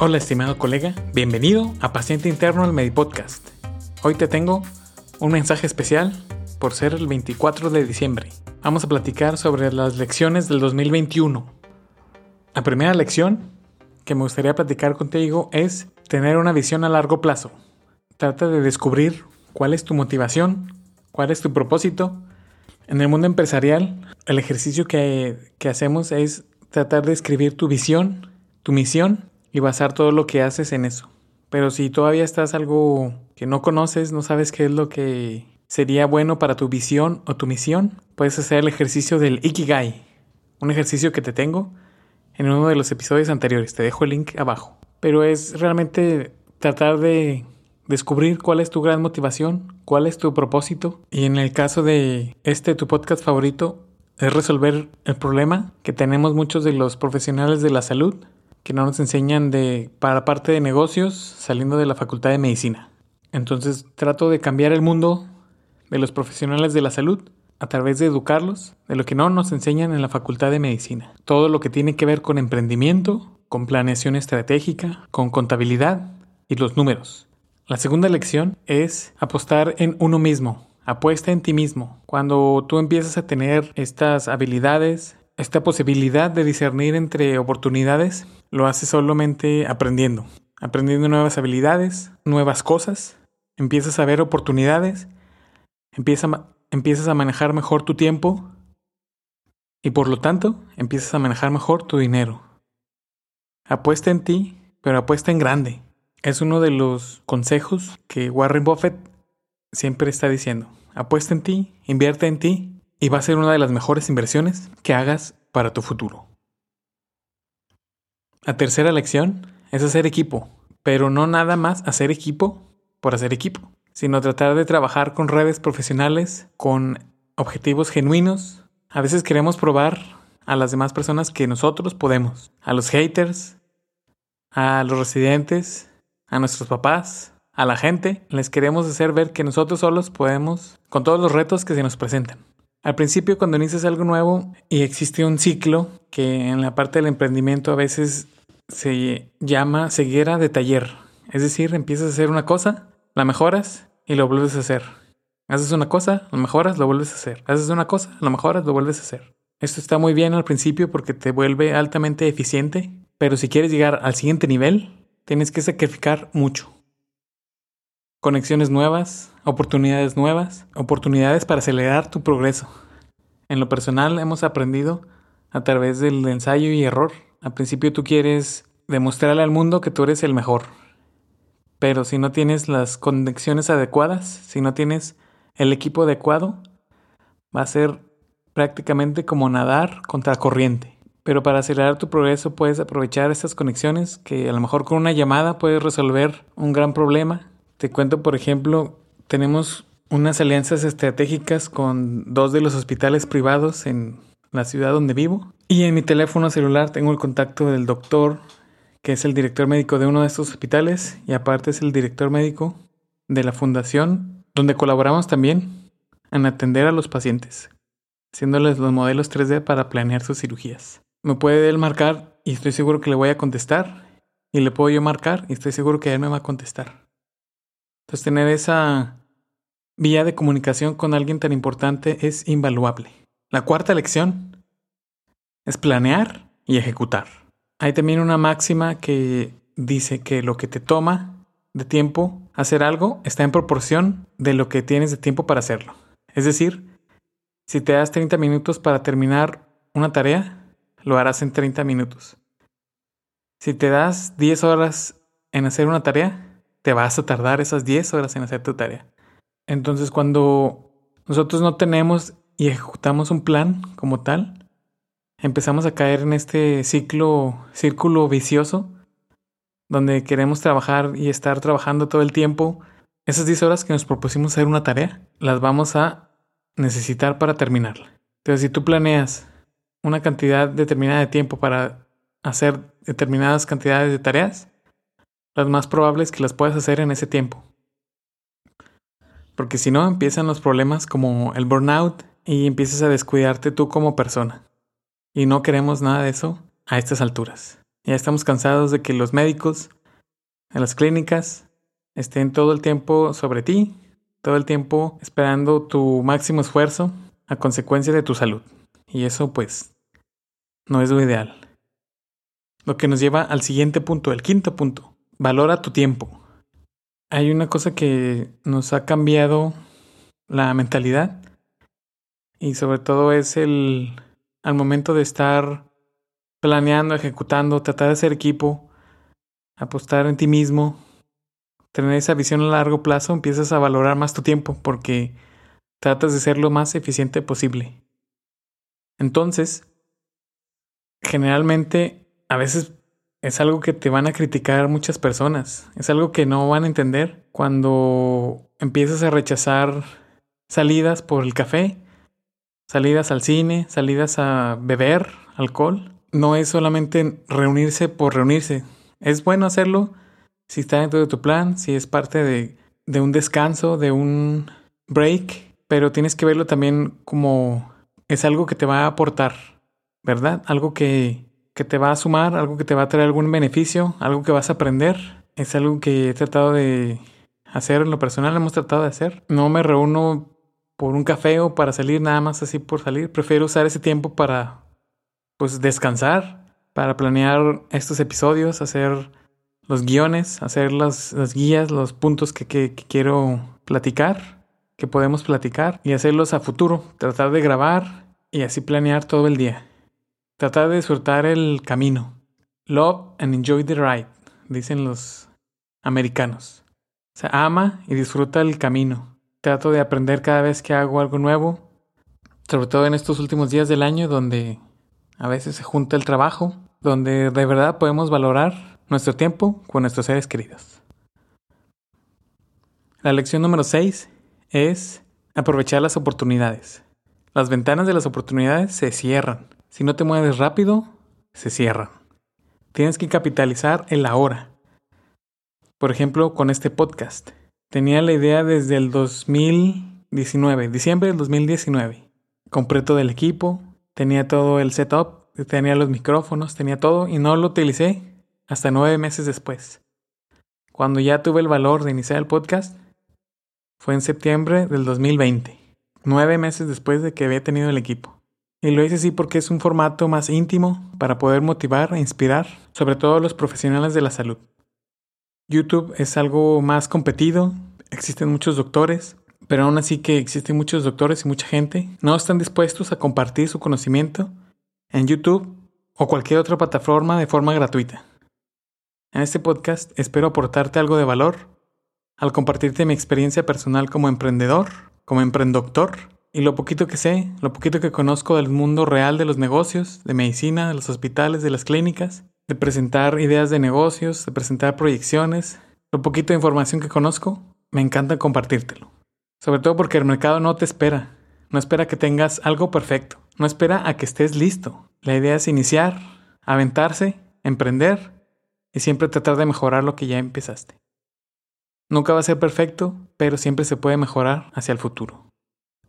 Hola estimado colega, bienvenido a Paciente Interno al Medipodcast. Hoy te tengo un mensaje especial por ser el 24 de diciembre. Vamos a platicar sobre las lecciones del 2021. La primera lección que me gustaría platicar contigo es tener una visión a largo plazo. Trata de descubrir cuál es tu motivación, cuál es tu propósito. En el mundo empresarial, el ejercicio que, que hacemos es tratar de escribir tu visión, tu misión y basar todo lo que haces en eso. Pero si todavía estás algo que no conoces, no sabes qué es lo que sería bueno para tu visión o tu misión, puedes hacer el ejercicio del Ikigai, un ejercicio que te tengo en uno de los episodios anteriores. Te dejo el link abajo. Pero es realmente tratar de descubrir cuál es tu gran motivación, cuál es tu propósito. Y en el caso de este, tu podcast favorito, es resolver el problema que tenemos muchos de los profesionales de la salud que no nos enseñan de para parte de negocios saliendo de la facultad de medicina. Entonces trato de cambiar el mundo de los profesionales de la salud a través de educarlos de lo que no nos enseñan en la facultad de medicina. Todo lo que tiene que ver con emprendimiento, con planeación estratégica, con contabilidad y los números. La segunda lección es apostar en uno mismo. Apuesta en ti mismo. Cuando tú empiezas a tener estas habilidades, esta posibilidad de discernir entre oportunidades, lo haces solamente aprendiendo. Aprendiendo nuevas habilidades, nuevas cosas. Empiezas a ver oportunidades. Empiezas a, empiezas a manejar mejor tu tiempo. Y por lo tanto, empiezas a manejar mejor tu dinero. Apuesta en ti, pero apuesta en grande. Es uno de los consejos que Warren Buffett siempre está diciendo. Apuesta en ti, invierte en ti y va a ser una de las mejores inversiones que hagas para tu futuro. La tercera lección es hacer equipo, pero no nada más hacer equipo por hacer equipo, sino tratar de trabajar con redes profesionales, con objetivos genuinos. A veces queremos probar a las demás personas que nosotros podemos, a los haters, a los residentes, a nuestros papás, a la gente, les queremos hacer ver que nosotros solos podemos con todos los retos que se nos presentan. Al principio cuando inicias algo nuevo y existe un ciclo que en la parte del emprendimiento a veces se llama ceguera de taller. Es decir, empiezas a hacer una cosa, la mejoras y lo vuelves a hacer. Haces una cosa, lo mejoras, lo vuelves a hacer. Haces una cosa, lo mejoras, lo vuelves a hacer. Esto está muy bien al principio porque te vuelve altamente eficiente, pero si quieres llegar al siguiente nivel, tienes que sacrificar mucho conexiones nuevas, oportunidades nuevas, oportunidades para acelerar tu progreso. En lo personal hemos aprendido a través del ensayo y error. Al principio tú quieres demostrarle al mundo que tú eres el mejor. Pero si no tienes las conexiones adecuadas, si no tienes el equipo adecuado, va a ser prácticamente como nadar contra corriente. Pero para acelerar tu progreso puedes aprovechar estas conexiones que a lo mejor con una llamada puedes resolver un gran problema te cuento, por ejemplo, tenemos unas alianzas estratégicas con dos de los hospitales privados en la ciudad donde vivo. Y en mi teléfono celular tengo el contacto del doctor, que es el director médico de uno de estos hospitales, y aparte es el director médico de la fundación, donde colaboramos también en atender a los pacientes, haciéndoles los modelos 3D para planear sus cirugías. Me puede él marcar y estoy seguro que le voy a contestar, y le puedo yo marcar y estoy seguro que él me va a contestar. Entonces tener esa vía de comunicación con alguien tan importante es invaluable. La cuarta lección es planear y ejecutar. Hay también una máxima que dice que lo que te toma de tiempo hacer algo está en proporción de lo que tienes de tiempo para hacerlo. Es decir, si te das 30 minutos para terminar una tarea, lo harás en 30 minutos. Si te das 10 horas en hacer una tarea, te vas a tardar esas 10 horas en hacer tu tarea. Entonces cuando nosotros no tenemos y ejecutamos un plan como tal, empezamos a caer en este ciclo, círculo vicioso, donde queremos trabajar y estar trabajando todo el tiempo. Esas 10 horas que nos propusimos hacer una tarea, las vamos a necesitar para terminarla. Entonces, si tú planeas una cantidad determinada de tiempo para hacer determinadas cantidades de tareas, las más probables que las puedas hacer en ese tiempo. Porque si no, empiezan los problemas como el burnout y empiezas a descuidarte tú como persona. Y no queremos nada de eso a estas alturas. Ya estamos cansados de que los médicos en las clínicas estén todo el tiempo sobre ti, todo el tiempo esperando tu máximo esfuerzo a consecuencia de tu salud. Y eso pues no es lo ideal. Lo que nos lleva al siguiente punto, el quinto punto. Valora tu tiempo. Hay una cosa que nos ha cambiado la mentalidad y sobre todo es el al momento de estar planeando, ejecutando, tratar de ser equipo, apostar en ti mismo, tener esa visión a largo plazo, empiezas a valorar más tu tiempo porque tratas de ser lo más eficiente posible. Entonces, generalmente, a veces es algo que te van a criticar muchas personas, es algo que no van a entender cuando empiezas a rechazar salidas por el café, salidas al cine, salidas a beber alcohol. No es solamente reunirse por reunirse. Es bueno hacerlo si está dentro de tu plan, si es parte de, de un descanso, de un break, pero tienes que verlo también como es algo que te va a aportar, ¿verdad? Algo que, que te va a sumar, algo que te va a traer algún beneficio, algo que vas a aprender. Es algo que he tratado de hacer en lo personal, hemos tratado de hacer. No me reúno por un café o para salir nada más así por salir. Prefiero usar ese tiempo para pues descansar, para planear estos episodios, hacer los guiones, hacer las, las guías, los puntos que, que, que quiero platicar, que podemos platicar y hacerlos a futuro. Tratar de grabar y así planear todo el día. Tratar de disfrutar el camino. Love and enjoy the ride, dicen los americanos. O sea, ama y disfruta el camino. Trato de aprender cada vez que hago algo nuevo, sobre todo en estos últimos días del año donde a veces se junta el trabajo, donde de verdad podemos valorar nuestro tiempo con nuestros seres queridos. La lección número 6 es aprovechar las oportunidades. Las ventanas de las oportunidades se cierran. Si no te mueves rápido, se cierran. Tienes que capitalizar el ahora. Por ejemplo, con este podcast. Tenía la idea desde el 2019, diciembre del 2019. Compré todo el equipo, tenía todo el setup, tenía los micrófonos, tenía todo y no lo utilicé hasta nueve meses después. Cuando ya tuve el valor de iniciar el podcast, fue en septiembre del 2020, nueve meses después de que había tenido el equipo. Y lo hice así porque es un formato más íntimo para poder motivar e inspirar, sobre todo a los profesionales de la salud. YouTube es algo más competido, existen muchos doctores, pero aún así que existen muchos doctores y mucha gente, no están dispuestos a compartir su conocimiento en YouTube o cualquier otra plataforma de forma gratuita. En este podcast espero aportarte algo de valor al compartirte mi experiencia personal como emprendedor, como emprendedor y lo poquito que sé, lo poquito que conozco del mundo real de los negocios, de medicina, de los hospitales, de las clínicas de presentar ideas de negocios, de presentar proyecciones, lo poquito de información que conozco, me encanta compartírtelo. Sobre todo porque el mercado no te espera, no espera que tengas algo perfecto, no espera a que estés listo. La idea es iniciar, aventarse, emprender y siempre tratar de mejorar lo que ya empezaste. Nunca va a ser perfecto, pero siempre se puede mejorar hacia el futuro.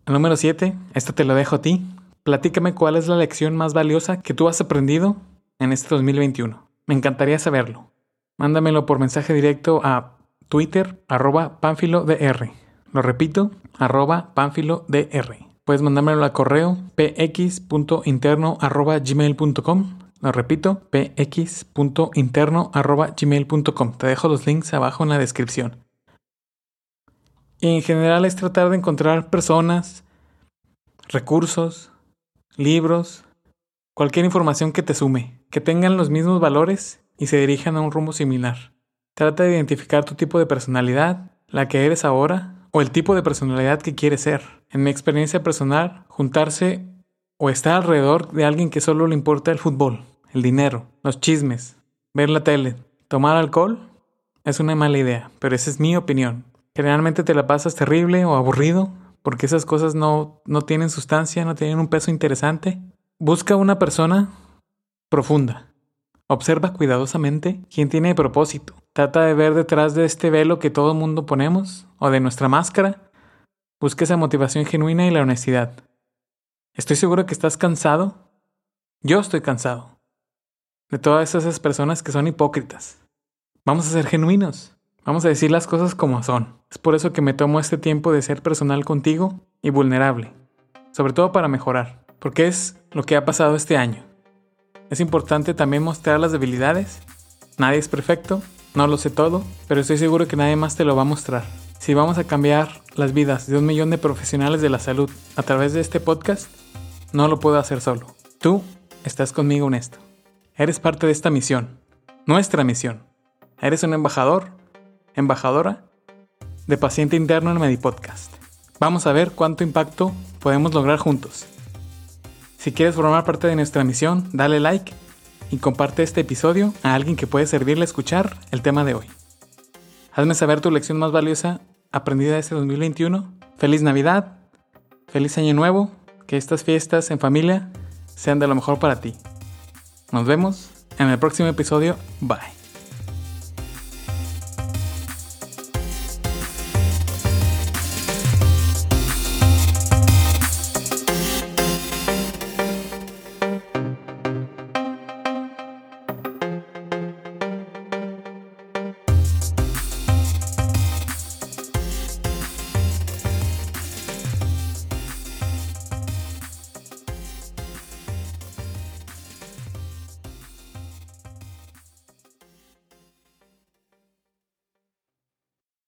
Número 7, esto te lo dejo a ti. Platícame cuál es la lección más valiosa que tú has aprendido en este 2021? Me encantaría saberlo. Mándamelo por mensaje directo a Twitter, arroba pánfilodr. Lo repito, arroba pánfilodr. Puedes mandármelo a correo px.interno arroba gmail.com. Lo repito, px.interno arroba gmail.com. Te dejo los links abajo en la descripción. Y en general es tratar de encontrar personas, recursos, libros, cualquier información que te sume que tengan los mismos valores y se dirijan a un rumbo similar. Trata de identificar tu tipo de personalidad, la que eres ahora, o el tipo de personalidad que quieres ser. En mi experiencia personal, juntarse o estar alrededor de alguien que solo le importa el fútbol, el dinero, los chismes, ver la tele, tomar alcohol, es una mala idea, pero esa es mi opinión. Generalmente te la pasas terrible o aburrido porque esas cosas no, no tienen sustancia, no tienen un peso interesante. Busca una persona profunda. Observa cuidadosamente quién tiene propósito. Trata de ver detrás de este velo que todo el mundo ponemos, o de nuestra máscara. Busca esa motivación genuina y la honestidad. Estoy seguro que estás cansado. Yo estoy cansado. de todas esas personas que son hipócritas. Vamos a ser genuinos. Vamos a decir las cosas como son. Es por eso que me tomo este tiempo de ser personal contigo y vulnerable. Sobre todo para mejorar. Porque es lo que ha pasado este año. Es importante también mostrar las debilidades. Nadie es perfecto, no lo sé todo, pero estoy seguro que nadie más te lo va a mostrar. Si vamos a cambiar las vidas de un millón de profesionales de la salud a través de este podcast, no lo puedo hacer solo. Tú estás conmigo en esto. Eres parte de esta misión, nuestra misión. Eres un embajador, embajadora de paciente interno en Medipodcast. Vamos a ver cuánto impacto podemos lograr juntos. Si quieres formar parte de nuestra misión, dale like y comparte este episodio a alguien que puede servirle a escuchar el tema de hoy. Hazme saber tu lección más valiosa aprendida este 2021. Feliz Navidad, feliz Año Nuevo, que estas fiestas en familia sean de lo mejor para ti. Nos vemos en el próximo episodio. Bye.